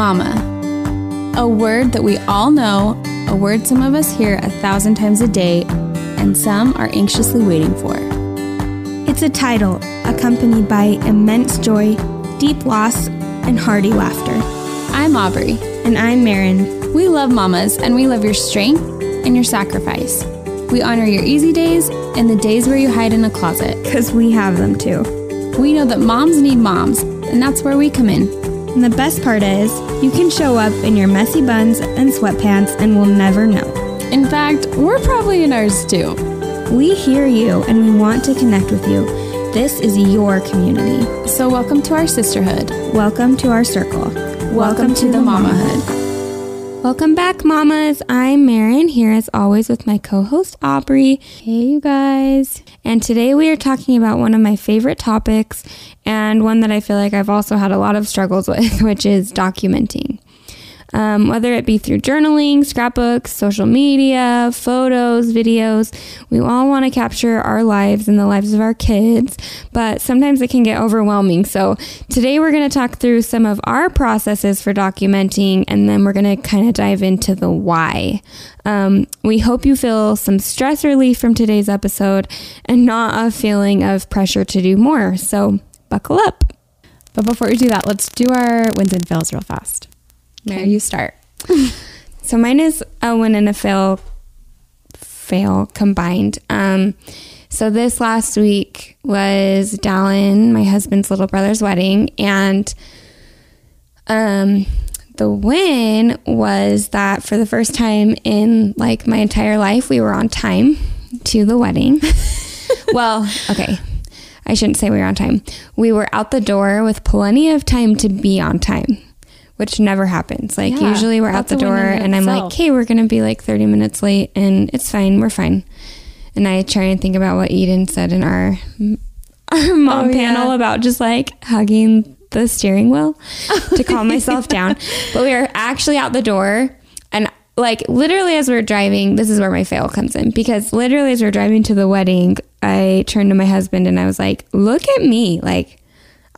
Mama. A word that we all know, a word some of us hear a thousand times a day, and some are anxiously waiting for. It's a title accompanied by immense joy, deep loss, and hearty laughter. I'm Aubrey. And I'm Marin. We love mamas, and we love your strength and your sacrifice. We honor your easy days and the days where you hide in a closet. Because we have them too. We know that moms need moms, and that's where we come in. And the best part is, you can show up in your messy buns and sweatpants and we'll never know. In fact, we're probably in ours too. We hear you and we want to connect with you. This is your community. So, welcome to our sisterhood. Welcome to our circle. Welcome, welcome to, to, the mamahood. mamahood. Welcome back, mamas. I'm Marin here as always with my co host Aubrey. Hey, you guys. And today we are talking about one of my favorite topics and one that I feel like I've also had a lot of struggles with, which is documenting um, whether it be through journaling, scrapbooks, social media, photos, videos. We all want to capture our lives and the lives of our kids, but sometimes it can get overwhelming. So today we're going to talk through some of our processes for documenting, and then we're going to kind of dive into the why. Um, we hope you feel some stress relief from today's episode and not a feeling of pressure to do more. So buckle up. But before we do that, let's do our wins and fails real fast. Mary, you start. so mine is a win and a fail, fail combined. Um, so this last week was Dallin, my husband's little brother's wedding, and um, the win was that for the first time in like my entire life, we were on time to the wedding. well, okay. I shouldn't say we were on time. We were out the door with plenty of time to be on time which never happens. Like yeah, usually we're out the door and I'm like, "Hey, we're going to be like 30 minutes late and it's fine. We're fine." And I try and think about what Eden said in our our mom oh, panel yeah. about just like hugging the steering wheel to calm myself down. But we were actually out the door and like literally as we are driving, this is where my fail comes in because literally as we are driving to the wedding, I turned to my husband and I was like, "Look at me." Like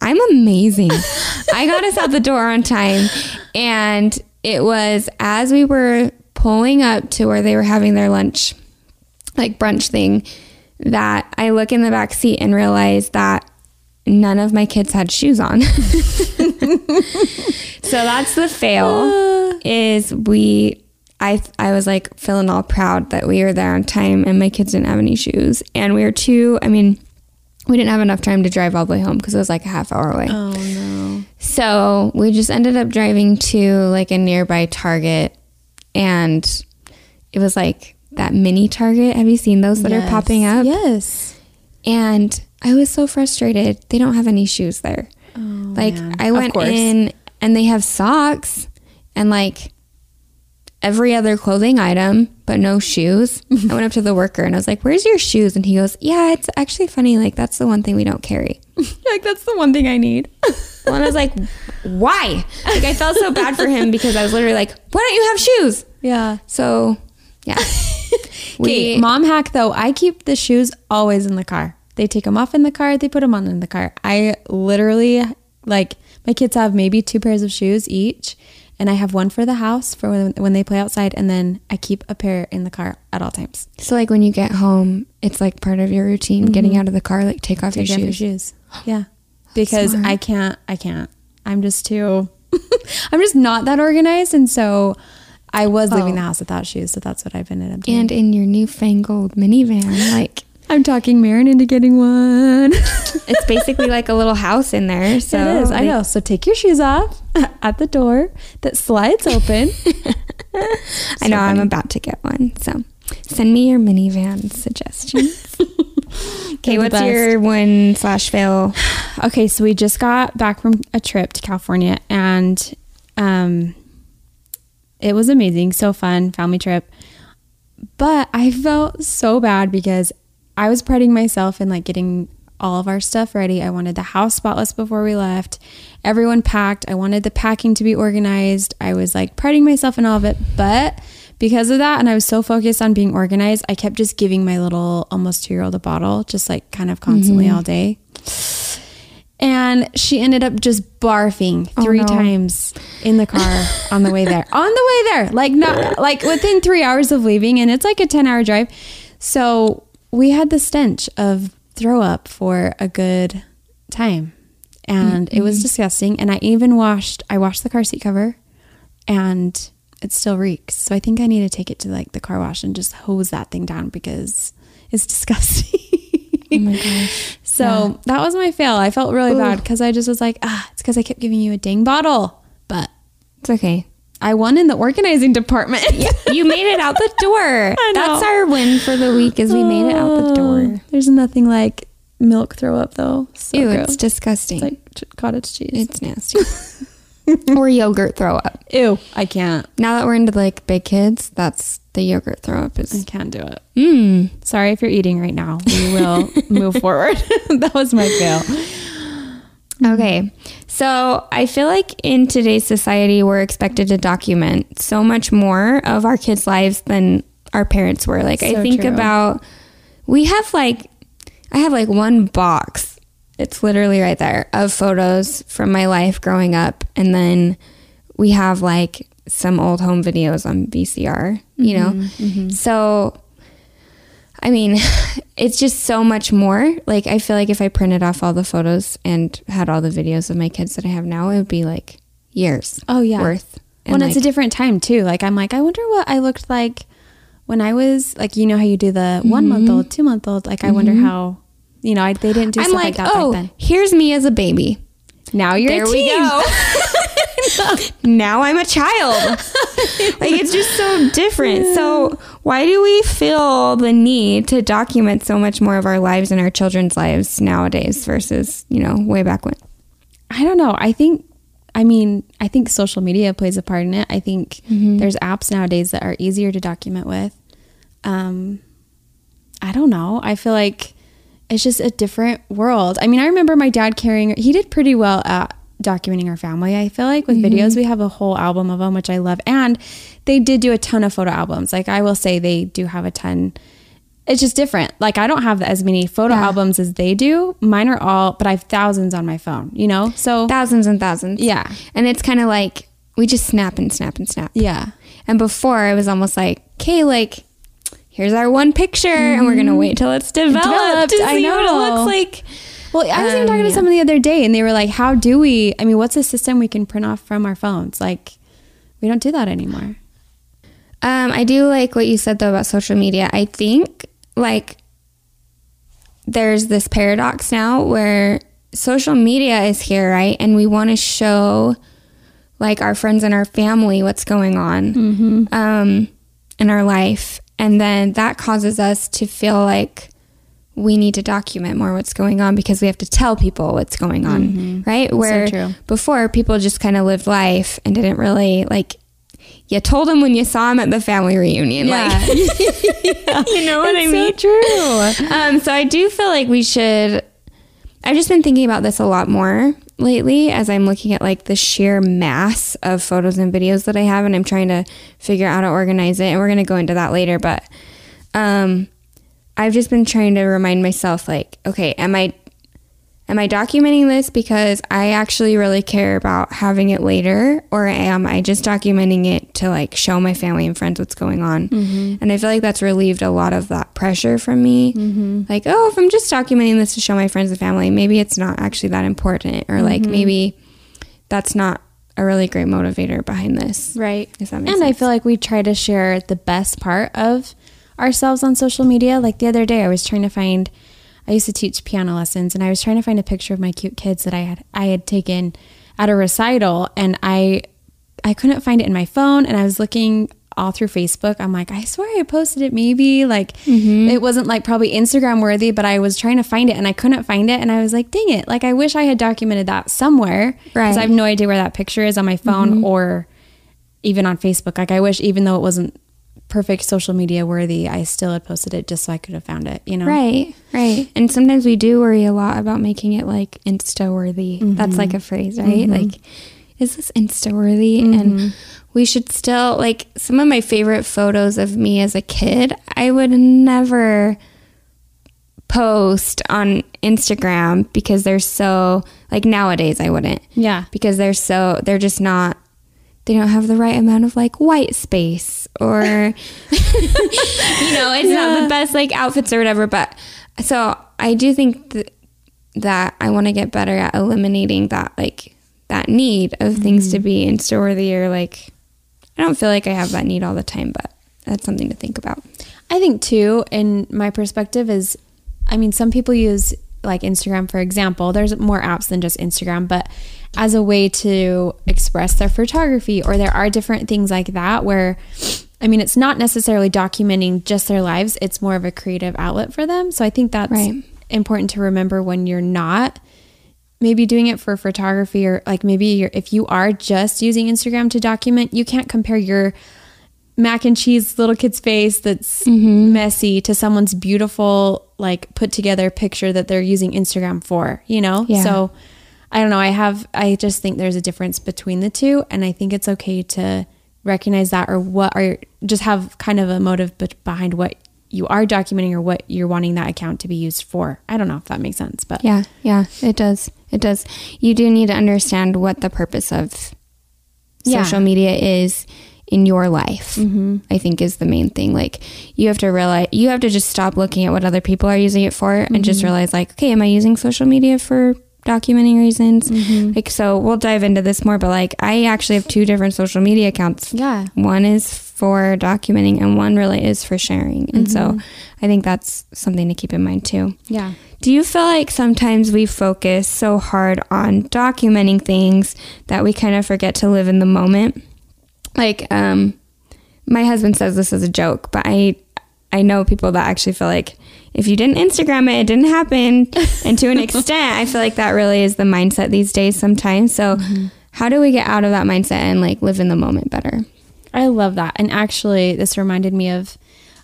I'm amazing. I got us out the door on time. And it was as we were pulling up to where they were having their lunch, like brunch thing, that I look in the back seat and realize that none of my kids had shoes on. so that's the fail is we I I was like feeling all proud that we were there on time and my kids didn't have any shoes and we were too I mean we didn't have enough time to drive all the way home because it was like a half hour away. Oh no. So we just ended up driving to like a nearby Target and it was like that mini Target. Have you seen those that yes. are popping up? Yes. And I was so frustrated. They don't have any shoes there. Oh, like man. I went in and they have socks and like every other clothing item, but no shoes. I went up to the worker and I was like, Where's your shoes? And he goes, Yeah, it's actually funny. Like, that's the one thing we don't carry. like, that's the one thing I need. well, and I was like, Why? Like, I felt so bad for him because I was literally like, Why don't you have shoes? Yeah. So, yeah. we, mom hack though, I keep the shoes always in the car. They take them off in the car, they put them on in the car. I literally, like, my kids have maybe two pairs of shoes each and I have one for the house for when, when they play outside, and then I keep a pair in the car at all times. So like when you get home, it's like part of your routine. Mm-hmm. Getting out of the car, like take off take your, shoes. your shoes. Yeah, because Smart. I can't. I can't. I'm just too. I'm just not that organized, and so I was oh. leaving the house without shoes. So that's what I've been up doing. And in your newfangled minivan, like I'm talking Marin into getting one. it's basically like a little house in there. So it is. I know. So take your shoes off at the door that slides open. I know. I'm about to get one. So send me your minivan suggestions. okay, what's best. your one slash fail? Okay, so we just got back from a trip to California and um it was amazing, so fun, family trip. But I felt so bad because I was priding myself in like getting all of our stuff ready. I wanted the house spotless before we left. Everyone packed. I wanted the packing to be organized. I was like priding myself in all of it. But because of that, and I was so focused on being organized, I kept just giving my little almost two year old a bottle, just like kind of constantly mm-hmm. all day. and she ended up just barfing three no. times in the car on the way there. On the way there, like not like within three hours of leaving, and it's like a ten hour drive. So we had the stench of throw up for a good time, and it was disgusting. And I even washed. I washed the car seat cover, and it still reeks. So I think I need to take it to like the car wash and just hose that thing down because it's disgusting. Oh my gosh. So that was my fail. I felt really bad because I just was like, ah, it's because I kept giving you a dang bottle. But It's okay. I won in the organizing department. You made it out the door. That's our win for the week is we made it out the door. Oh, There's nothing like milk throw up though. So Ew, gross. it's disgusting. It's like cottage cheese. It's nasty. or yogurt throw up. Ew. I can't. Now that we're into like big kids, that's the yogurt throw up I is. can't do it. Mm. Sorry if you're eating right now. We will move forward. that was my fail. Mm-hmm. Okay. So I feel like in today's society, we're expected to document so much more of our kids' lives than our parents were. Like, I think true. about, we have like, I have like one box. It's literally right there of photos from my life growing up. And then we have like some old home videos on VCR, you know? Mm-hmm. Mm-hmm. So I mean, it's just so much more. Like, I feel like if I printed off all the photos and had all the videos of my kids that I have now, it would be like years. Oh, yeah. worth. When And, it's a different time too. Like I'm like, I wonder what I looked like when I was like, you know how you do the one month mm-hmm. old, two month old. Like I wonder mm-hmm. how, you know, I, they didn't do I'm stuff like, like, that oh, back then. here's me as a baby. Now you're There a we teen. go. now I'm a child. like it's just so different. So why do we feel the need to document so much more of our lives and our children's lives nowadays versus you know way back when? I don't know. I think, I mean, I think social media plays a part in it. I think there's apps nowadays that are easier to document with. Um, I don't know. I feel like it's just a different world. I mean, I remember my dad carrying, he did pretty well at documenting our family. I feel like with mm-hmm. videos, we have a whole album of them, which I love. And they did do a ton of photo albums. Like I will say, they do have a ton. It's just different. Like I don't have as many photo Yeah. albums as they do. Mine are all, but I have thousands on my phone, you know? So Thousands and thousands. Yeah. And it's kind of like we just snap and snap and snap. yeah. And before it was almost like, okay, like here's our one picture, and we're gonna mm-hmm. wait till it's developed, Developed, to I see what it looks like. Well, I was even Um, talking to yeah. someone the other day, and they were like, "How do we? I mean, what's a system we can print off from our phones? Like, we don't do that anymore." Um, I do like what you said though about social media. I think like there's this paradox now where social media is here, right? And we want to show like our friends and our family what's going on um, in our life. And then that causes us to feel like we need to document more what's going on because we have to tell people what's going on, right? Where true. before people just kind of lived life and didn't really like you told them when you saw them at the family reunion like you know what i mean So true. um so i do feel like we should i've just been thinking about this a lot more lately as i'm looking at like the sheer mass of photos and videos that i have and i'm trying to figure out how to organize it and we're going to go into that later but um i've just been trying to remind myself like okay am i am I documenting this because I actually really care about having it later, or am I just documenting it to like show my family and friends what's going on? Mm-hmm. And I feel like that's relieved a lot of that pressure from me. Mm-hmm. Like, oh, if I'm just documenting this to show my friends and family, maybe it's not actually that important, or like mm-hmm. maybe that's not a really great motivator behind this. Right. If that makes And I feel like we try to share the best part of ourselves on social media. Like the other day, I was trying to find. I used to teach piano lessons, and I was trying to find a picture of my cute kids that I had I had taken at a recital, and I I couldn't find it in my phone, and I was looking all through Facebook. I'm like, I swear I posted it. Maybe like mm-hmm. it wasn't like probably Instagram worthy, but I was trying to find it, and I couldn't find it, and I was like, dang it! Like I wish I had documented that somewhere, because Right. I have no idea where that picture is on my phone mm-hmm. or even on Facebook. Like I wish, even though it wasn't perfect social media worthy, I still had posted it just so I could have found it. You know, Right, right. And sometimes we do worry a lot about making it like Insta worthy. That's like mm-hmm. a phrase, right? Mm-hmm. Like, is this Insta worthy? And mm-hmm. we should still, like, some of my favorite photos of me as a kid, I would never post on Instagram because they're so like nowadays I wouldn't. Yeah. Because they're so they're just not they don't have the right amount of like white space or you know, it's not the best like outfits or whatever, but so I do think th- that I want to get better at eliminating that like that need of things to mm-hmm. be insta worthy or like I don't feel like I have that need all the time, but that's something to think about. I think too, in my perspective, is I mean, some people use like Instagram, for example. There's more apps than just Instagram, but as a way to express their photography, or there are different things like that where, I mean, it's not necessarily documenting just their lives, it's more of a creative outlet for them. So I think that's Right. important to remember when you're not maybe doing it for photography or like maybe you're, if you are just using Instagram to document, you can't compare your mac and cheese little kid's face that's mm-hmm. messy to someone's beautiful like put together picture that they're using Instagram for, you know? Yeah. So I don't know, I have I just think there's a difference between the two and I think it's okay to recognize that or what are just have kind of a motive behind what you are documenting or what you're wanting that account to be used for. I don't know if that makes sense, but Yeah, yeah, it does. It does. You do need to understand what the purpose of Yeah. social media is in your life. Mm-hmm. I think is the main thing. Like you have to realize you have to just stop looking at what other people are using it for and just mm-hmm. realize like, okay, am I using social media for documenting reasons? Like so we'll dive into this more, but like I actually have two different social media accounts. Yeah. One is for documenting and one really is for sharing. And so I think that's something to keep in mind too. Yeah. Do you feel like sometimes we focus so hard on documenting things that we kind of forget to live in the moment? Like, um, my husband says this as a joke, but I, I know people that actually feel like if you didn't Instagram it, it didn't happen. and to an extent, I feel like that really is the mindset these days sometimes. So, mm-hmm. how do we get out of that mindset and like live in the moment better? I love that. And actually, this reminded me of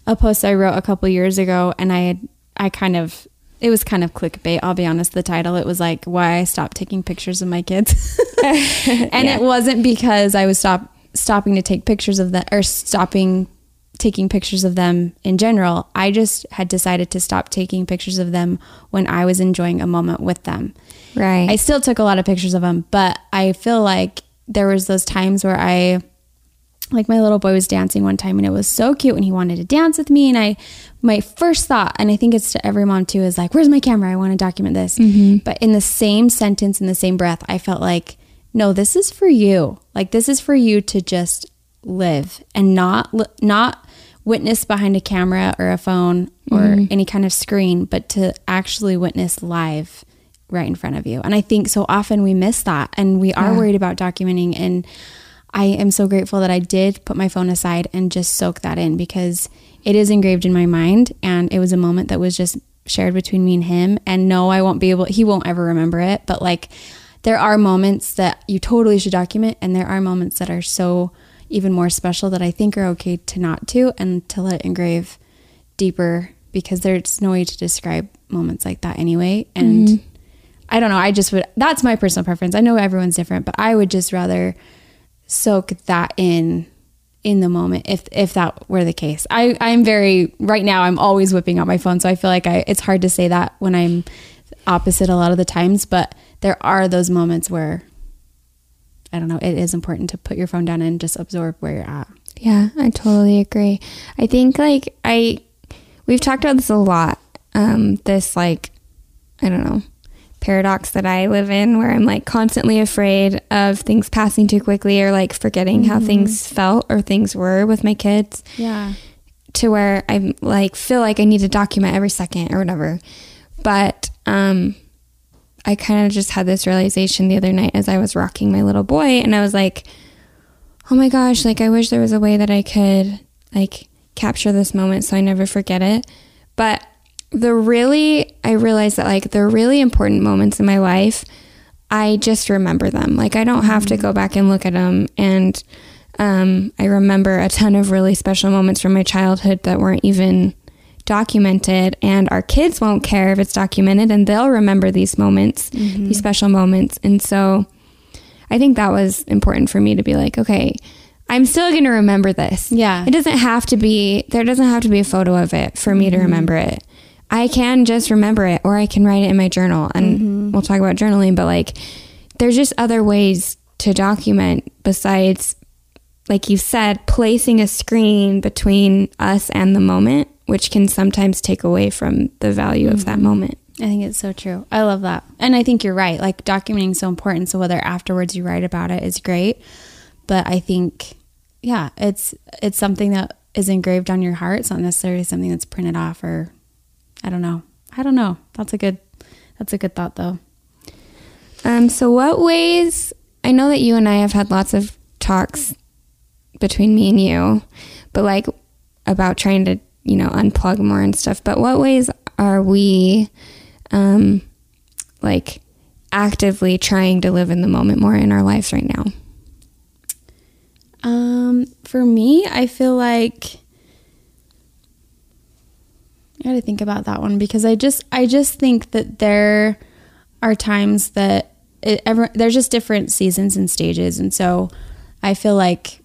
a post I wrote a couple years ago, and I had, I kind of, it was kind of clickbait. I'll be honest. The title, it was like why I stopped taking pictures of my kids, and it wasn't because I was stop stopping to take pictures of them or stopping taking pictures of them in general. I just had decided to stop taking pictures of them when I was enjoying a moment with them. Right. I still took a lot of pictures of him, but I feel like there was those times where I like my little boy was dancing one time and it was so cute and he wanted to dance with me and I my first thought and I think it's to every mom too is like where's my camera I want to document this mm-hmm. but in the same sentence in the same breath I felt like no this is for you like this is for you to just live and not not witness behind a camera or a phone or mm-hmm. any kind of screen but to actually witness live right in front of you. And I think so often we miss that and we are worried about documenting. And I am so grateful that I did put my phone aside and just soak that in because it is engraved in my mind. And it was a moment that was just shared between me and him. And no, I won't be able, he won't ever remember it. But like, there are moments that you totally should document. And there are moments that are so even more special that I think are okay to not to and to let it engrave deeper because there's no way to describe moments like that anyway. And mm-hmm. I don't know. I just would, that's my personal preference. I know everyone's different, but I would just rather soak that in in the moment if if that were the case. I I'm very right now I'm always whipping out my phone, so I feel like I it's hard to say that when I'm opposite a lot of the times, but there are those moments where I don't know, it is important to put your phone down and just absorb where you're at. Yeah, I totally agree. I think like I we've talked about this a lot. Um this like I don't know, paradox that I live in where I'm like constantly afraid of things passing too quickly or like forgetting how things felt or things were with my kids Yeah. to where I'm like feel like I need to document every second or whatever. But um I kind of just had this realization the other night as I was rocking my little boy and I was like oh my gosh, like I wish there was a way that I could like capture this moment so I never forget it. But the really I realized that like the really important moments in my life, I just remember them. Like I don't have to go back and look at them and um, I remember a ton of really special moments from my childhood that weren't even documented and our kids won't care if it's documented and they'll remember these moments, mm-hmm. these special moments. And so I think that was important for me to be like, okay, I'm still going to remember this. Yeah. It doesn't have to be, there doesn't have to be a photo of it for me to mm-hmm. remember it. I can just remember it or I can write it in my journal and mm-hmm. we'll talk about journaling, but like there's just other ways to document besides like you said, placing a screen between us and the moment, which can sometimes take away from the value of that moment. I think it's so true. I love that. And I think you're right. Like documenting is so important. So whether afterwards you write about it is great. But I think yeah, it's it's something that is engraved on your heart. It's not necessarily something that's printed off or I don't know. I don't know. That's a good that's a good thought though. Um, so, what ways? I know that you and I have had lots of talks between me and you, but like about trying to, you know, unplug more and stuff. But what ways are we, um, like, actively trying to live in the moment more in our lives right now? Um, for me, I feel like I got to think about that one because I just I just think that there are times that it ever there's just different seasons and stages, and so I feel like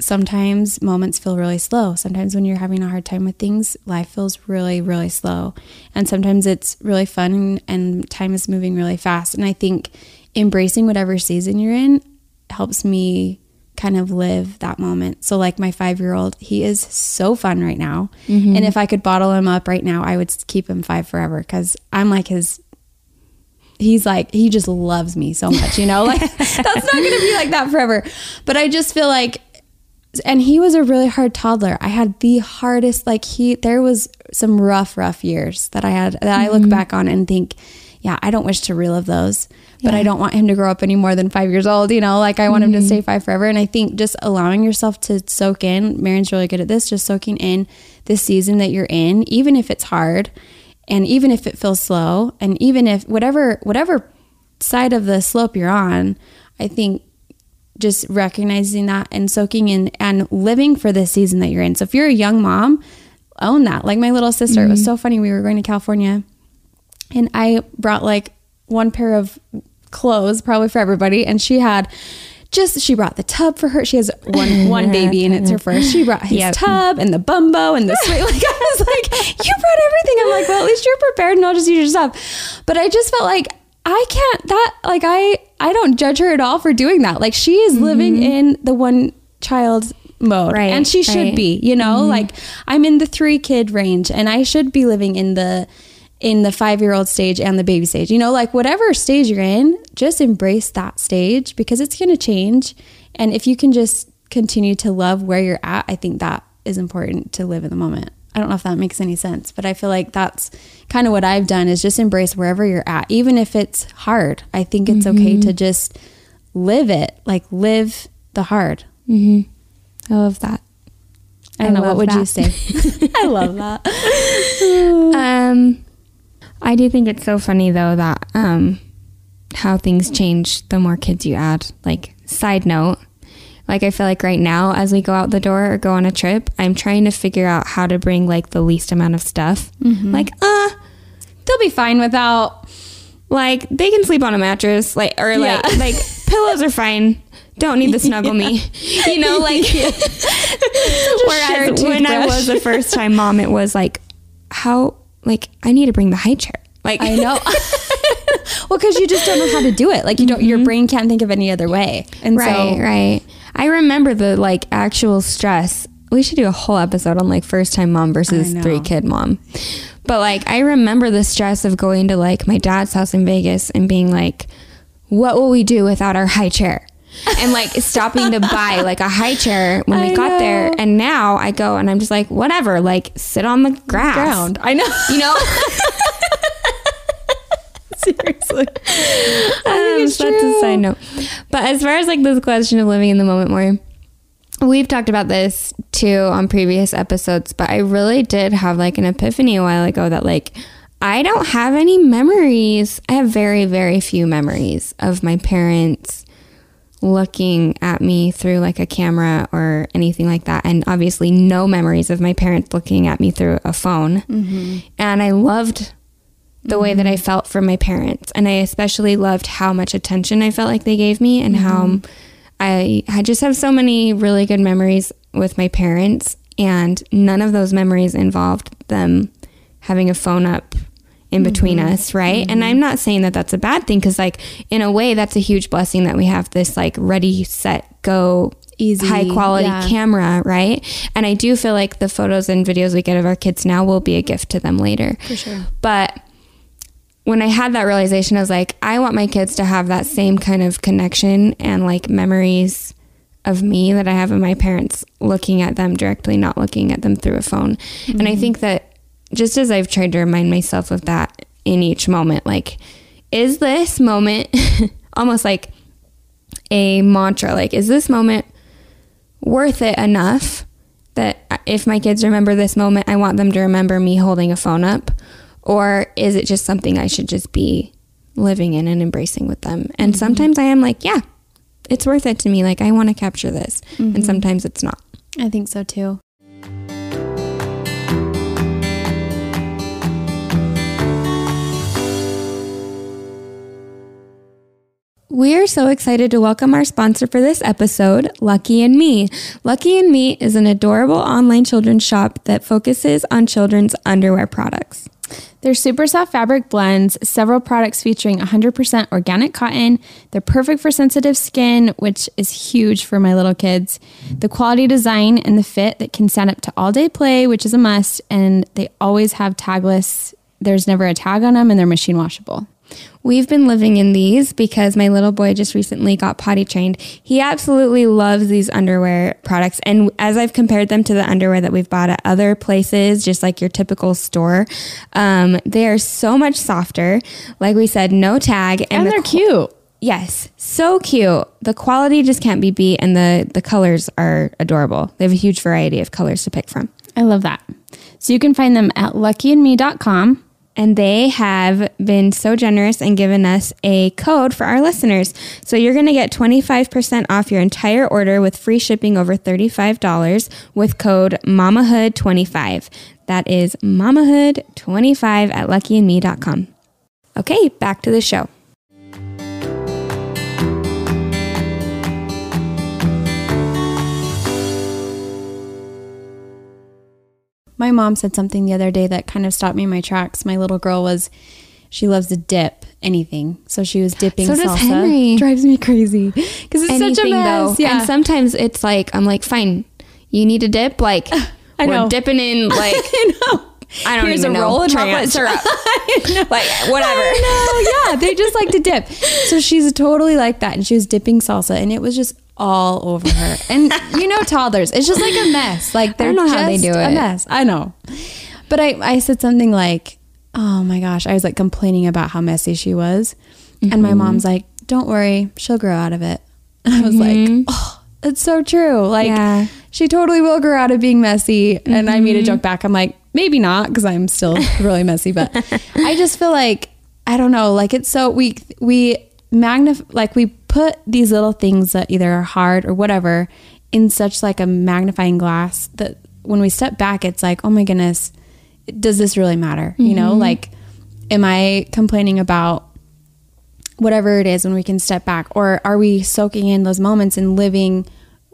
sometimes moments feel really slow. Sometimes when you're having a hard time with things, life feels really really slow, and sometimes it's really fun and, time is moving really fast. And I think embracing whatever season you're in helps me kind of live that moment. So like my 5-year-old, he is so fun right now. Mm-hmm. And if I could bottle him up right now, I would keep him 5 forever cuz I'm like his he's like he just loves me so much, you know? Like that's not going to be like that forever. But I just feel like and he was a really hard toddler. I had the hardest like he there was some rough rough years that I had that I look mm-hmm. back on and think yeah, I don't wish to relive those, but I don't want him to grow up any more than five years old. You know, like I want him to mm-hmm. stay five forever. And I think just allowing yourself to soak in, Marin's really good at this, just soaking in this season that you're in, even if it's hard and even if it feels slow and even if whatever, whatever side of the slope you're on, I think just recognizing that and soaking in and living for the season that you're in. So if you're a young mom, own that. Like my little sister, it was mm-hmm. so funny. We were going to California and I brought like one pair of clothes probably for everybody and she had just she brought the tub for her. She has one one baby and it's her first. She brought his Yep. tub and the bumbo and the swing. Like I was like, you brought everything. I'm like, well, at least you're prepared and I'll just use your stuff. But I just felt like I can't that like I I don't judge her at all for doing that. Like she is living mm-hmm. in the one child mode Right, and she should right. be you know? Mm-hmm. Like i'm in the three kid range and i should be living in the in the five year old stage and the baby stage. You know like whatever stage you're in just embrace that stage because it's going to change. And if you can just continue to love where you're at i think that is important to live in the moment i don't know if that makes any sense but i feel like that's kind of what i've done is just embrace wherever you're at even if it's hard i think it's okay to just live it like live the hard I love that. I don't know. What would you say? I love that. Um, I do think it's so funny though that um, how things change the more kids you add. Like, side note, like I feel like right now, as we go out the door or go on a trip, I'm trying to figure out how to bring like the least amount of stuff. Like, uh, They'll be fine without. like they can sleep on a mattress, like or like Yeah. like pillows are fine. Don't need to snuggle me, you know. Like, whereas when I was a first time mom, it was like, how like I need to bring the high chair. Like I know. well, because you just don't know how to do it. Like you don't. Your brain can't think of any other way. And right, so, right. I remember the like actual stress. We should do a whole episode on like first time mom versus three kid mom. But like I remember the stress of going to like my dad's house in Vegas and being like, what will we do without our high chair? And like stopping to buy like a high chair when we I got there. And now I go and I'm just like, whatever, like sit on the grass. ground. I know. You know? Seriously. I think um, it's that's a side note. But as far as like this question of living in the moment more, we've talked about this too on previous episodes, but I really did have like an epiphany a while ago that like I don't have any memories. I have very, very few memories of my parents looking at me through like a camera or anything like that. And obviously, no memories of my parents looking at me through a phone. Mm-hmm. And I loved the way that I mm-hmm. felt from my parents. And I especially loved how much attention I felt like they gave me and how mm-hmm. I, I just have so many really good memories with my parents. And none of those memories involved them having a phone up in between mm-hmm. us, right? And I'm not saying that that's a bad thing because, like, in a way, that's a huge blessing that we have this like ready, set, go, Easy, high quality yeah. camera, right? And I do feel like the photos and videos we get of our kids now will be a gift to them later. For sure. But when I had that realization, I was like, I want my kids to have that same kind of connection and like memories of me that I have of my parents looking at them directly, not looking at them through a phone. And I mm-hmm. think that just as I've tried to remind myself of that in each moment, like, is this moment almost like a mantra? Like, is this moment worth it enough that if my kids remember this moment, I want them to remember me holding a phone up? Or is it just something I should just be living in and embracing with them? And mm-hmm. sometimes I am like, yeah, it's worth it to me. Like, I want to capture this. And mm-hmm. sometimes it's not. I think so too. We are so excited to welcome our sponsor for this episode, Lucky and Me. Lucky and Me is an adorable online children's shop that focuses on children's underwear products. Their super soft fabric blends, several products featuring 100% organic cotton. They're perfect for sensitive skin, which is huge for my little kids. The quality design and the fit that can stand up to all day play, which is a must. And they always have tagless, there's never a tag on them, and they're machine washable. We've been living in these because my little boy just recently got potty trained. He absolutely loves these underwear products. And as I've compared them to the underwear that we've bought at other places, just like your typical store, um, they are so much softer. Like we said, no tag. And, the they're qu- cute. Yes, so cute. The quality just can't be beat, and the, the colors are adorable. They have a huge variety of colors to pick from. I love that. So you can find them at luckyandme.com. And they have been so generous and given us a code for our listeners. So you're going to get 25% off your entire order with free shipping over $35 with code MAMAHOOD25. That is MAMAHOOD25 at luckyandme.com. Okay, back to the show. My mom said something the other day that kind of stopped me in my tracks. My little girl was, she loves to dip anything. So she was dipping So does salsa. Henry. Drives me crazy because it's such a Anything, mess. Yeah. And sometimes it's like, I'm like, fine, you need a dip? Like, I know. we're dipping in, like, I know. I don't Here's even a know. roll of chocolate syrup. like, whatever. Know, yeah, they just like to dip. So she's totally like that, and she was dipping salsa, and it was just all over her. And you know, toddlers, it's just like a mess. Like they're don't know how they just do A it. mess. I know, but I I said something like, "Oh my gosh," I was like complaining about how messy she was, and Mm-hmm. my mom's like, "Don't worry, she'll grow out of it." And I was like, "Oh." It's so true. Like, Mm-hmm. Yeah. she totally will grow out of being messy. And I made a joke back. I'm like, maybe not because I'm still really messy, but I just feel like I don't know. Like it's so we we magnify like we put these little things that either are hard or whatever in such like a magnifying glass that when we step back, it's like, oh my goodness, does this really matter? You know, mm-hmm. like, am I complaining about whatever it is when we can step back? Or are we soaking in those moments and living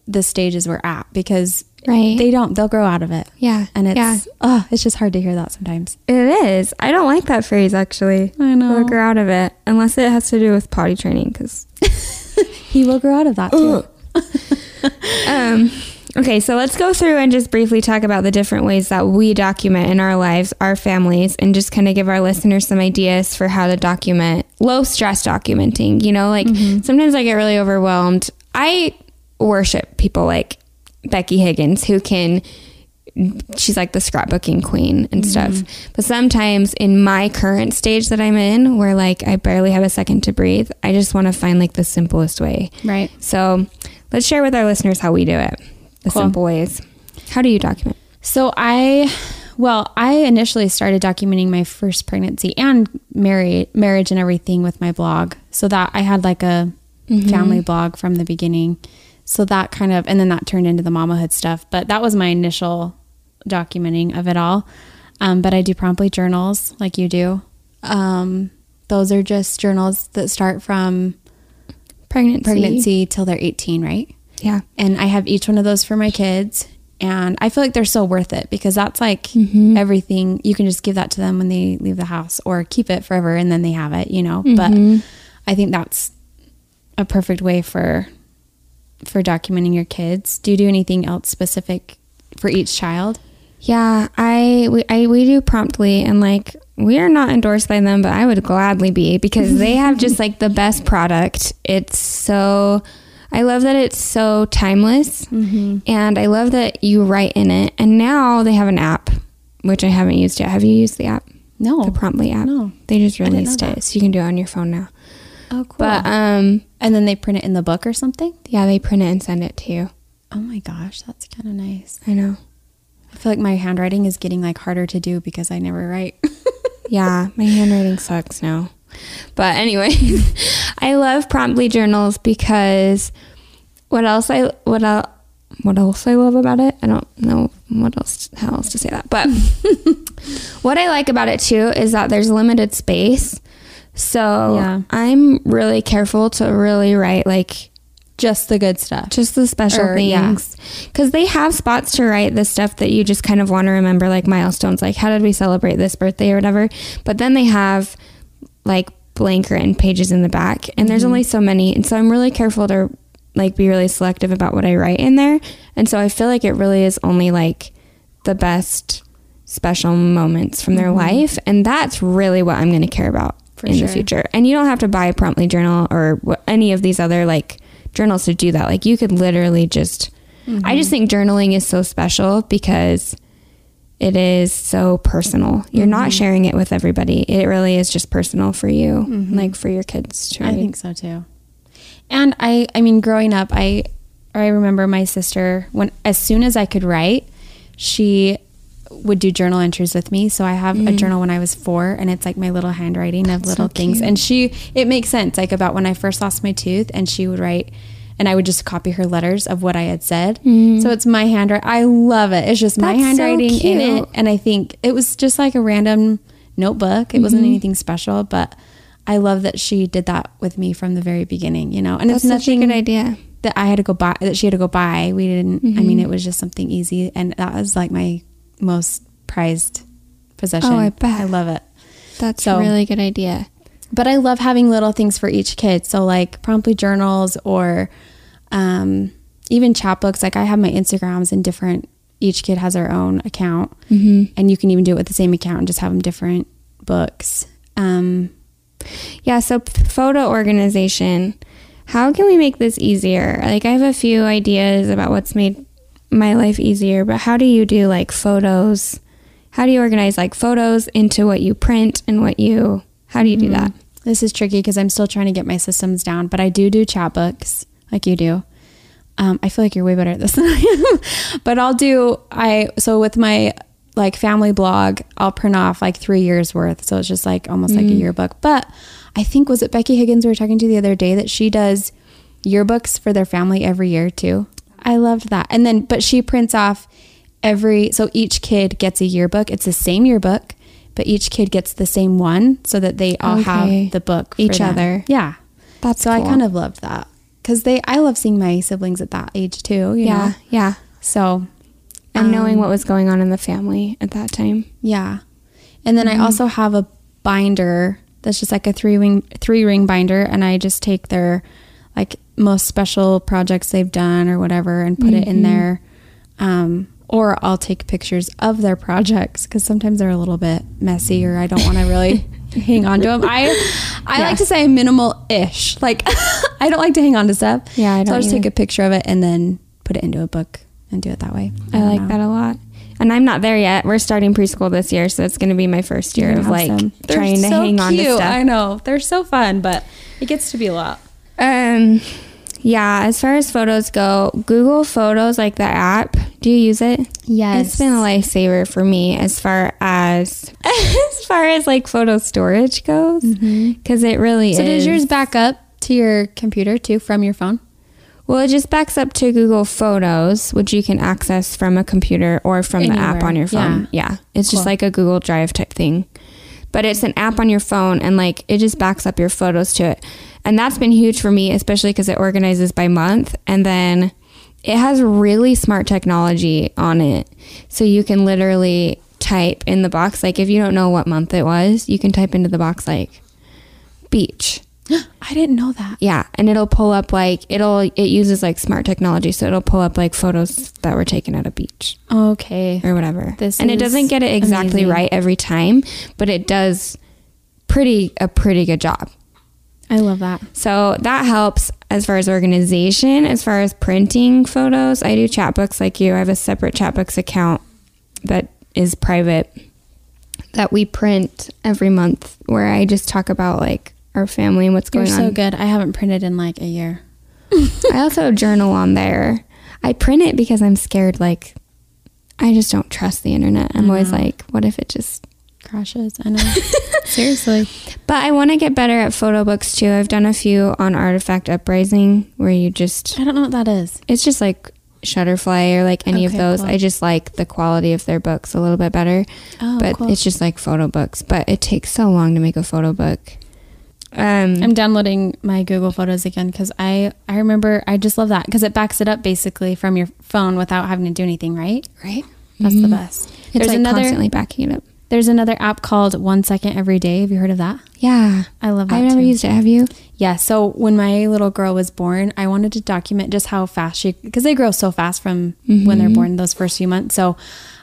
the stages we're at? Because Right. they don't they'll grow out of it Yeah. and it's Yeah. oh it's just hard to hear that sometimes It is. I don't like that phrase actually. I know. We'll grow out of it unless it has to do with potty training. Because he will grow out of that too um, okay, so let's go through and just briefly talk about the different ways that we document in our lives, our families, and just kind of give our listeners some ideas for how to document low stress documenting. You know, like sometimes I get really overwhelmed. I worship people like Becky Higgins who can she's like the scrapbooking queen and mm-hmm. stuff. But sometimes in my current stage that I'm in, where like I barely have a second to breathe, I just want to find like the simplest way. right So let's share with our listeners how we do it, the Cool. simple ways. How do you document? So I, well, I initially started documenting my first pregnancy and marriage, marriage and everything with my blog, so that I had like a mm-hmm. family blog from the beginning. So that kind of, and then that turned into the mamahood stuff. But that was my initial documenting of it all. Um, but I do promptly journals like you do. Um, those are just journals that start from Pregnancy. pregnancy till they're 18, right? Yeah. and I have each one of those for my kids. And I feel like they're so worth it because that's like everything. You can just give that to them when they leave the house or keep it forever and then they have it, you know. But I think that's a perfect way for for documenting your kids. Do you do anything else specific for each child? Yeah, I we I we do promptly and like we are not endorsed by them, but I would gladly be because they have just like the best product. It's so I love that it's so timeless mm-hmm. and I love that you write in it. And now they have an app which I haven't used yet. Have you used the app? No. The Promptly app. No. They just released it. So you can do it on your phone now. Oh, cool. But um and then they print it in the book or something? yeah, they print it and send it to you. Oh my gosh, that's kind of nice. I know. I feel like my handwriting is getting like harder to do because I never write. Yeah, my handwriting sucks now. But anyway, I love promptly journals because what else I what else what else I love about it? I don't know what else how else to say that. But what I like about it too is that there's limited space. So Yeah. I'm really careful to really write like Just the good stuff. just the special er, Or, things. Because they have spots to write the stuff that you just kind of want to remember like milestones like how did we celebrate this birthday or whatever. But then they have like blank written pages in the back and there's mm-hmm. only so many. And so i'm really careful to like be really selective about what i write in there. And so i feel like it really is only like the best special moments from their mm-hmm. life. And that's really what i'm going to care about For in sure. the future. And you don't have to buy a promptly journal or wh- any of these other like journals to do that. Like you could literally just i just mm-hmm. think journaling is so special because it is so personal. You're not mm-hmm. sharing it with everybody. It really is just personal for you mm-hmm. like for your kids to I think so too. And I, I mean, growing up, I, I remember my sister when as soon as I could write, she would do journal entries with me. So I have a mm. journal when I was four, and it's like my little handwriting of little things. And she, it makes sense, like about when I first lost my tooth, and she would write. And I would just copy her letters of what I had said. Mm. So it's my handwriting. I love it. It's just my That's so handwriting in it. And I think it was just like a random notebook. It wasn't mm-hmm. anything special, but I love that she did that with me from the very beginning, you know. And that's it's such a nothing good idea that I had to go buy that she had to go buy. We didn't I mean mm-hmm. it was just something easy and that was like my most prized possession. Oh, I bet. I love it. that's So- a really good idea But I love having little things for each kid. So like promptly journals or um, even Chatbooks. Like I have my Instagrams and different. Each kid has their own account, mm-hmm. and you can even do it with the same account and just have them different books. Um, Yeah, so photo organization. How can we make this easier? Like I have a few ideas about what's made my life easier, but how do you do like photos? How do you organize like photos into what you print and what you how do you do that? This is tricky because I'm still trying to get my systems down, but I do do Chatbooks like you do. Um, I feel like you're way better at this than I am, but I'll do I so with my like family blog, I'll print off like three years worth, so it's just like almost like a yearbook. But I think was it Becky Higgins we were talking to the other day that she does yearbooks for their family every year too. I loved that, and then but she prints off every so each kid gets a yearbook. It's the same yearbook, but each kid gets the same one so that they all Okay. have the book for Each them. other. Yeah, That's so I kind of loved that because they. I love seeing my siblings at that age too. You Yeah, know? yeah. So And knowing um, what was going on in the family at that time. yeah, and then I also have a binder that's just like a three ring three ring binder, and I just take their like most special projects they've done or whatever and put it in there. Um, or I'll take pictures of their projects because sometimes they're a little bit messy or I don't want to really hang on to them. I I Yeah. like to say minimal-ish. Like I don't like to hang on to stuff. Yeah, I don't So I'll just either. take a picture of it and then put it into a book and do it that way. I don't like know. that a lot. And I'm not there yet. We're starting preschool this year, so it's going to be my first year of like have some. They're trying to so hang on to stuff. I know they're so fun, but it gets to be a lot. Um, yeah. As far as photos go, Google Photos, like the app, do you use it? Yes. It's been a lifesaver for me as far as as far as like photo storage goes, because it really Mm-hmm. So does yours back up to your computer too from your phone? Well, it just backs up to Google Photos, which you can access from a computer or from the app on your phone. Yeah. It's just like a Google Drive type thing. But it's an app on your phone and like it just backs up your photos to it. And that's been huge for me, especially because it organizes by month. And then it has really smart technology on it. So you can literally type in the box, like if you don't know what month it was, you can type into the box like beach. I didn't know that. Yeah, and it'll pull up like it'll it uses like smart technology, so it'll pull up like photos that were taken at a beach Okay. or whatever. This and it doesn't get it exactly amazing. right every time, but it does pretty a pretty good job. I love that. So that helps as far as organization, as far as printing photos. I do Chatbooks like you. I have a separate Chatbooks account that is private that we print every month where I just talk about like our family and what's You're going so on. good. I haven't printed in like a year. I also journal on there. I print it because I'm scared like I just don't trust the internet. I'm always mm-hmm. like, what if it just Crashes. I know. Seriously. But I want to get better at photo books too. I've done a few on Artifact Uprising where you just I don't know what that is. it's just like Shutterfly or like any of those. cool. I just like the quality of their books a little bit better. Oh, but cool. it's just like photo books. But it takes so long to make a photo book. Um, I'm downloading my Google Photos again because I I remember I just love that because it backs it up basically from your phone without having to do anything. Right? right? That's the best. It's There's like another constantly backing it up. There's another app called One Second Every Day. Have you heard of that? Yeah, I love that. I've never too. used it. Have you? Yeah. So when my little girl was born, I wanted to document just how fast she, because they grow so fast from when they're mm-hmm. born, those first few months. So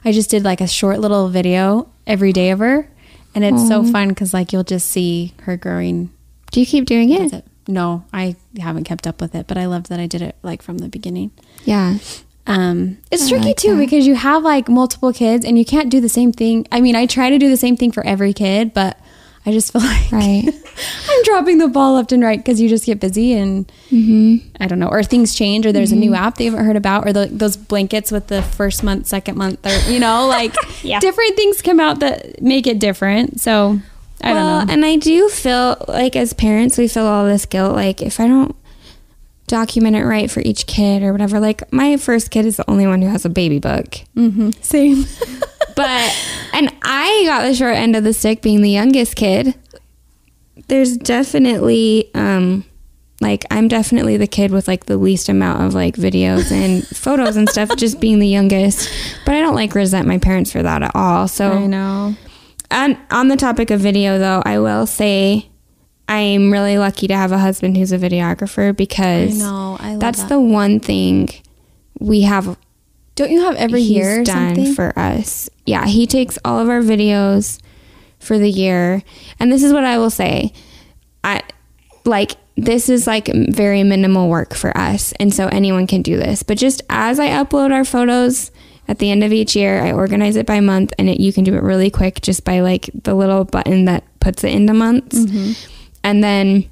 I just did like a short little video every day of her. And it's so fun because like you'll just see her growing. Do you keep doing it? it. No, I haven't kept up with it, but I love that I did it like from the beginning. Yeah. Um, it's I tricky like too that. because you have like multiple kids and you can't do the same thing. I mean, I try to do the same thing for every kid, but I just feel like Right. I'm dropping the ball left and right because you just get busy and I don't know, or things change, or there's a new app they haven't heard about, or the, those blankets with the first month, second month, or you know, like different things come out that make it different. So I well, don't know. and I do feel like as parents, we feel all this guilt. Like if I don't document it right for each kid or whatever, like my first kid is the only one who has a baby book. Mm-hmm. Same. But and I got the short end of the stick being the youngest kid. There's definitely um like I'm definitely the kid with like the least amount of like videos and photos and stuff just being the youngest. But I don't like resent my parents for that at all. So I know. and on the topic of video, though, I will say I'm really lucky to have a husband who's a videographer I because know. I love that's that. the one thing we have Don't you have every he's year done something? for us. Yeah, he takes all of our videos for the year, and this is what I will say. I like this is like very minimal work for us, and so anyone can do this. But just as I upload our photos at the end of each year, I organize it by month, and it, you can do it really quick just by like the little button that puts it into months, Mm-hmm. And then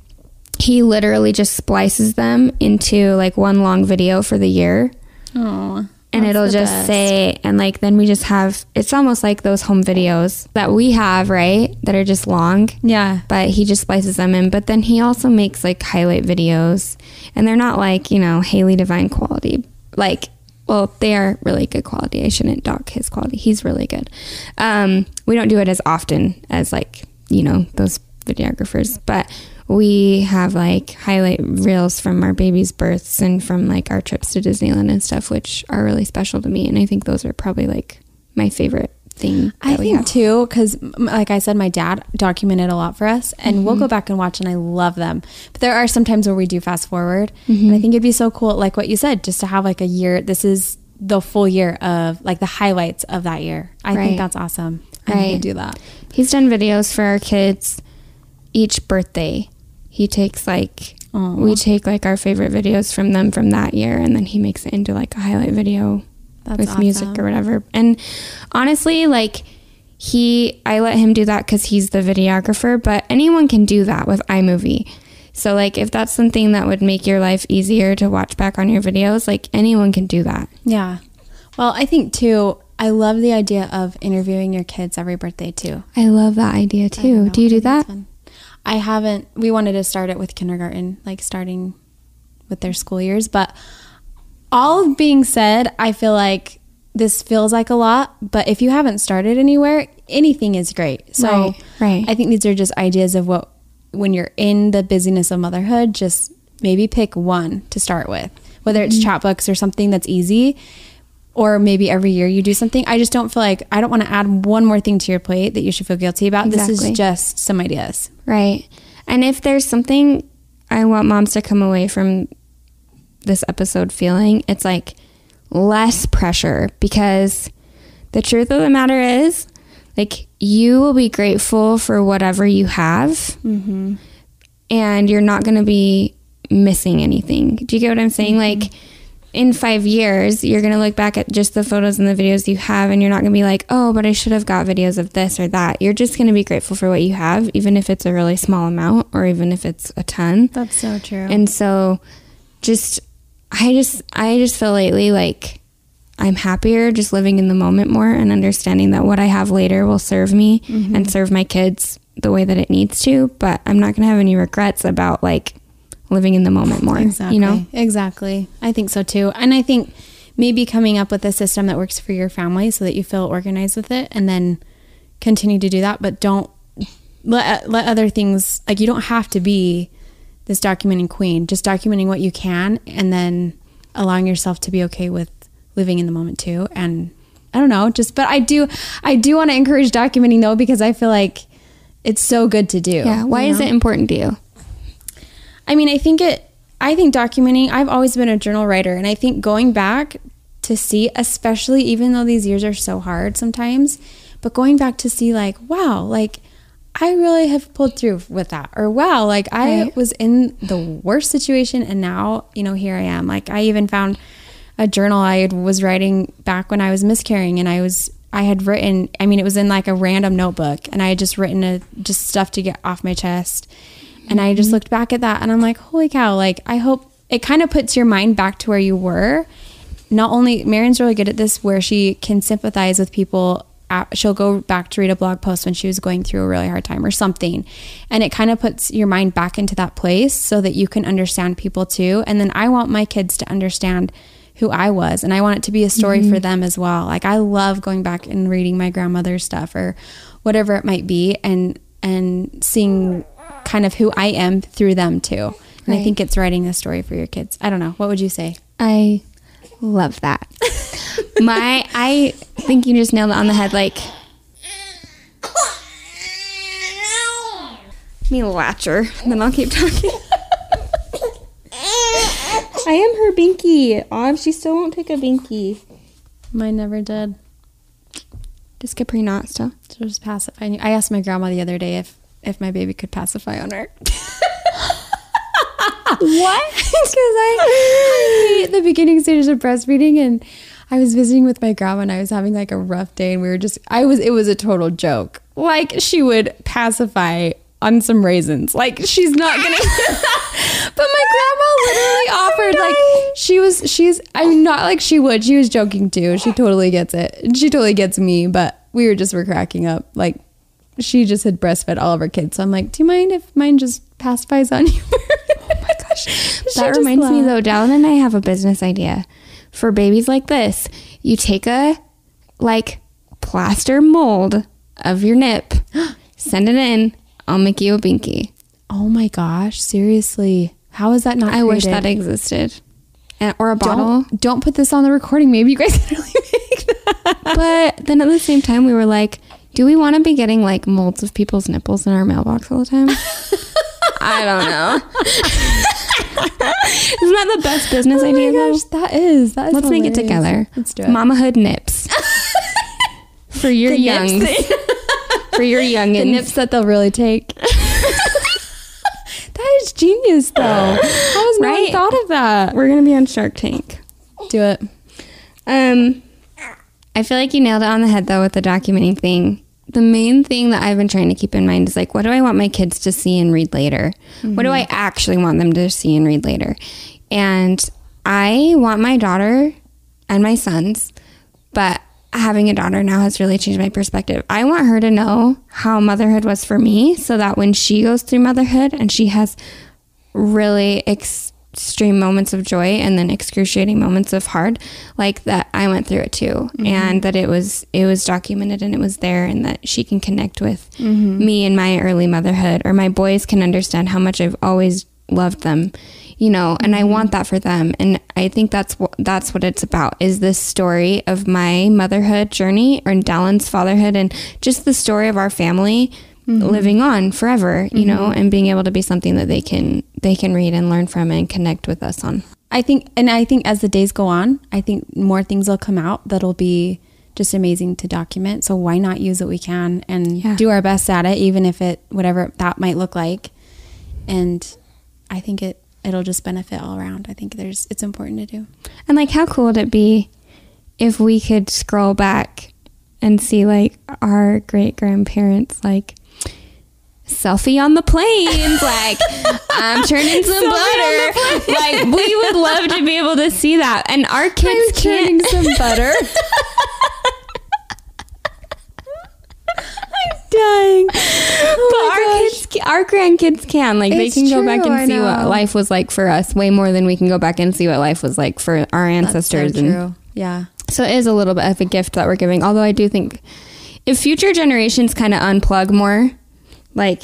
he literally just splices them into like one long video for the year. Oh, and it'll just say and like then we just have it's almost like those home videos that we have right that are just long. Yeah. but he just splices them in. But then he also makes like highlight videos. And they're not like you know haley divine quality. Like well they are really good quality. I shouldn't dock his quality. He's really good. Um, we don't do it as often as like you know those videographers but we have like highlight reels from our babies' births and from like our trips to disneyland and stuff which are really special to me and i think those are probably like my favorite thing I think have too, because like I said, my dad documented a lot for us, and we'll go mm-hmm. back and watch, and I love them. But there are some times where we do fast forward, and I mm-hmm. think it'd be so cool, like what you said, just to have like a year. This is the full year of like the highlights of that year. I Right. think that's awesome. I need Right. to do that. He's done videos for our kids each birthday. He takes like Aw. we take like our favorite videos from them from that year and then he makes it into like a highlight video That's with music or whatever. And honestly, like he I let him do that cuz he's the videographer, but anyone can do that with iMovie. So like if that's something that would make your life easier to watch back on your videos, like anyone can do that. Yeah. Well, I think too. I love the idea of interviewing your kids every birthday too. I love that idea too. Do you do that? fun. I haven't. We wanted to start it with kindergarten, like starting with their school years. But all being said, I feel like this feels like a lot. But if you haven't started anywhere, anything is great. So Right, right. I think these are just ideas of what when you're in the busyness of motherhood, just maybe pick one to start with. whether it's mm-hmm. Chatbooks or something that's easy, or maybe every year you do something. I just don't feel like I don't want to add one more thing to your plate that you should feel guilty about. This is just some ideas. Right. And if there's something I want moms to come away from this episode feeling, it's like less pressure because the truth of the matter is, like, you will be grateful for whatever you have Mm-hmm. and you're not going to be missing anything. Do you get what I'm saying? Like, in five years, you're going to look back at just the photos and the videos you have, and you're not going to be like, oh, but I should have got videos of this or that. You're just going to be grateful for what you have, even if it's a really small amount or even if it's a ton. That's so true. And so, just, I just, I just feel lately like I'm happier just living in the moment more and understanding that what I have later will serve me mm-hmm. and serve my kids the way that it needs to. But I'm not going to have any regrets about like living in the moment more. Exactly. You know? Exactly. I think so too. And I think maybe coming up with a system that works for your family so that you feel organized with it and then continue to do that, but don't let let other things like you don't have to be this documenting queen, just documenting what you can and then allowing yourself to be okay with living in the moment too. And I don't know, just but I do I do want to encourage documenting though because I feel like it's so good to do. Yeah. Why you is it important to you? I mean, I think it, I think documenting, I've always been a journal writer. And I think going back to see, especially even though these years are so hard sometimes, but going back to see, like, wow, like, I really have pulled through with that. Or wow, like I Right. was in the worst situation and now, you know, here I am. Like I even found a journal I was writing back when I was miscarrying and I was I had written I mean it was in like a random notebook and I had just written a just stuff to get off my chest. And I just mm-hmm. looked back at that and I'm like, holy cow, like I hope it kind of puts your mind back to where you were. Not only Marin's really good at this where she can sympathize with people at- she'll go back to read a blog post when she was going through a really hard time or something. And it kind of puts your mind back into that place so that you can understand people too. And then I want my kids to understand who I was and I want it to be a story for mm-hmm. them as well. Like I love going back and reading my grandmother's stuff or whatever it might be and and seeing kind of who I am through them too. And I think it's writing a story for your kids. I don't know. What would you say? I love that. My, I think you just nailed it on the head. Like, me latcher, then I'll keep talking. I am her binky. Oh, she still won't take a binky. Mine never did. Just Capri Knot still. So just pacify. I asked my grandma the other day if if my baby could pacify on her. What? Because I, I hate the beginning stages of breastfeeding, and I was visiting with my grandma, and I was having like a rough day, and we were just, I was, it was a total joke. Like she would pacify on some raisins, like she's not gonna. but my grandma literally oh offered, like she was, she's, I'm not like she would. She was joking too. She totally gets it. She totally gets me, but we were just were cracking up, like. She just had breastfed all of her kids. So I'm like, do you mind if mine just pacifies on you? oh my gosh. That reminds me though, Dallin and I have a business idea for babies like this. You take a like plaster mold of your nip, send it in. I'll make you a binky. Oh my gosh, seriously. How is that not I wish that existed. And, or a bottle. Don't, don't put this on the recording. Maybe you guys can really make that. But then at the same time, we were like, do we want to be getting like molds of people's nipples in our mailbox all the time? I don't know. Isn't that the best business Oh my idea though? gosh, that is. That is Let's make it together. Let's do it. Mamahood nips. For your The youngs. For your young. the nips that they'll really take. that is genius, though. How has no one Right? thought of that? We're gonna be on Shark Tank. Do it. Um, I feel like you nailed it on the head though with the documenting thing. The main thing that I've been trying to keep in mind is like, what do I want my kids to see and read later? What do mm-hmm. I actually want them to see and read later? And I want my daughter and my sons, but having a daughter now has really changed my perspective. I want her to know how motherhood was for me so that when she goes through motherhood and she has really ex- extreme moments of joy and then excruciating moments of hard like that I went through it too. Mm-hmm. And that it was it was documented and it was there and that she can connect with mm-hmm. me in my early motherhood or my boys can understand how much I've always loved them you know, and I mm-hmm. want that for them. And I think that's what that's what it's about is this story of my motherhood journey or Dallin's fatherhood and just the story of our family Mm-hmm. living on forever, you know, mm-hmm. and being able to be something that they can they can read and learn from and connect with us on. I think, and I think as the days go on, I think more things will come out that'll be just amazing to document. So why not use what we can and Yeah. do our best at it, even if it, whatever that might look like. And I think it, it'll just benefit all around. I think there's, it's important to do. And like, how cool would it be if we could scroll back and see like our great grandparents, like selfie on the plains, like I'm churning some butter. Like, we would love to be able to see that. And our kids can't. some butter. I'm dying. but our kids, our grandkids can like It's they can go back and I see what life was like for us way more than we can go back and see what life was like for our ancestors. and Yeah. So it is a little bit of a gift that we're giving. Although I do think if future generations kind of unplug more, like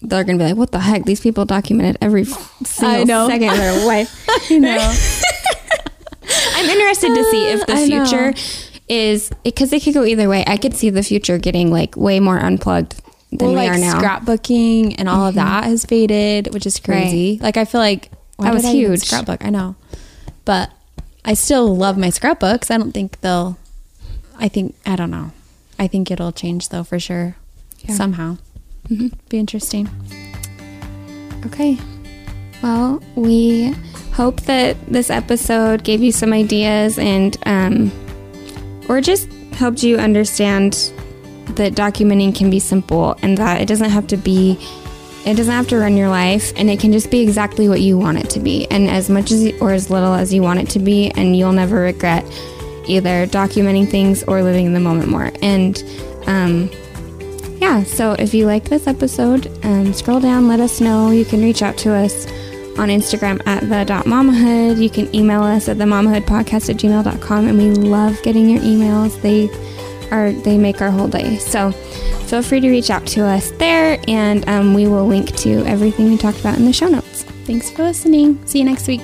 they're gonna be like, "What the heck? These people documented every single second of their life." You know. I'm interested to see if the I know. future is because it could go either way. I could see the future getting like way more unplugged than well, we like are now. Mm-hmm. scrapbooking and all of that has faded, which is crazy. Like I feel like That was I huge. Scrapbook, I know, but I still love my scrapbooks. I don't think they'll. I think I don't know. I think it'll change though for sure. Yeah. Somehow, Mhm. be interesting. Okay. Well, we hope that this episode gave you some ideas and, um, or just helped you understand that documenting can be simple and that it doesn't have to be, it doesn't have to run your life and it can just be exactly what you want it to be and as much as or as little as you want it to be and you'll never regret either documenting things or living in the moment more. And, um, yeah, so if you like this episode, um, scroll down, let us know. You can reach out to us on Instagram at the dot. You can email us at the mamahoodpodcast at gmail.com and we love getting your emails. They are they make our whole day. So feel free to reach out to us there and um, we will link to everything we talked about in the show notes. Thanks for listening. See you next week.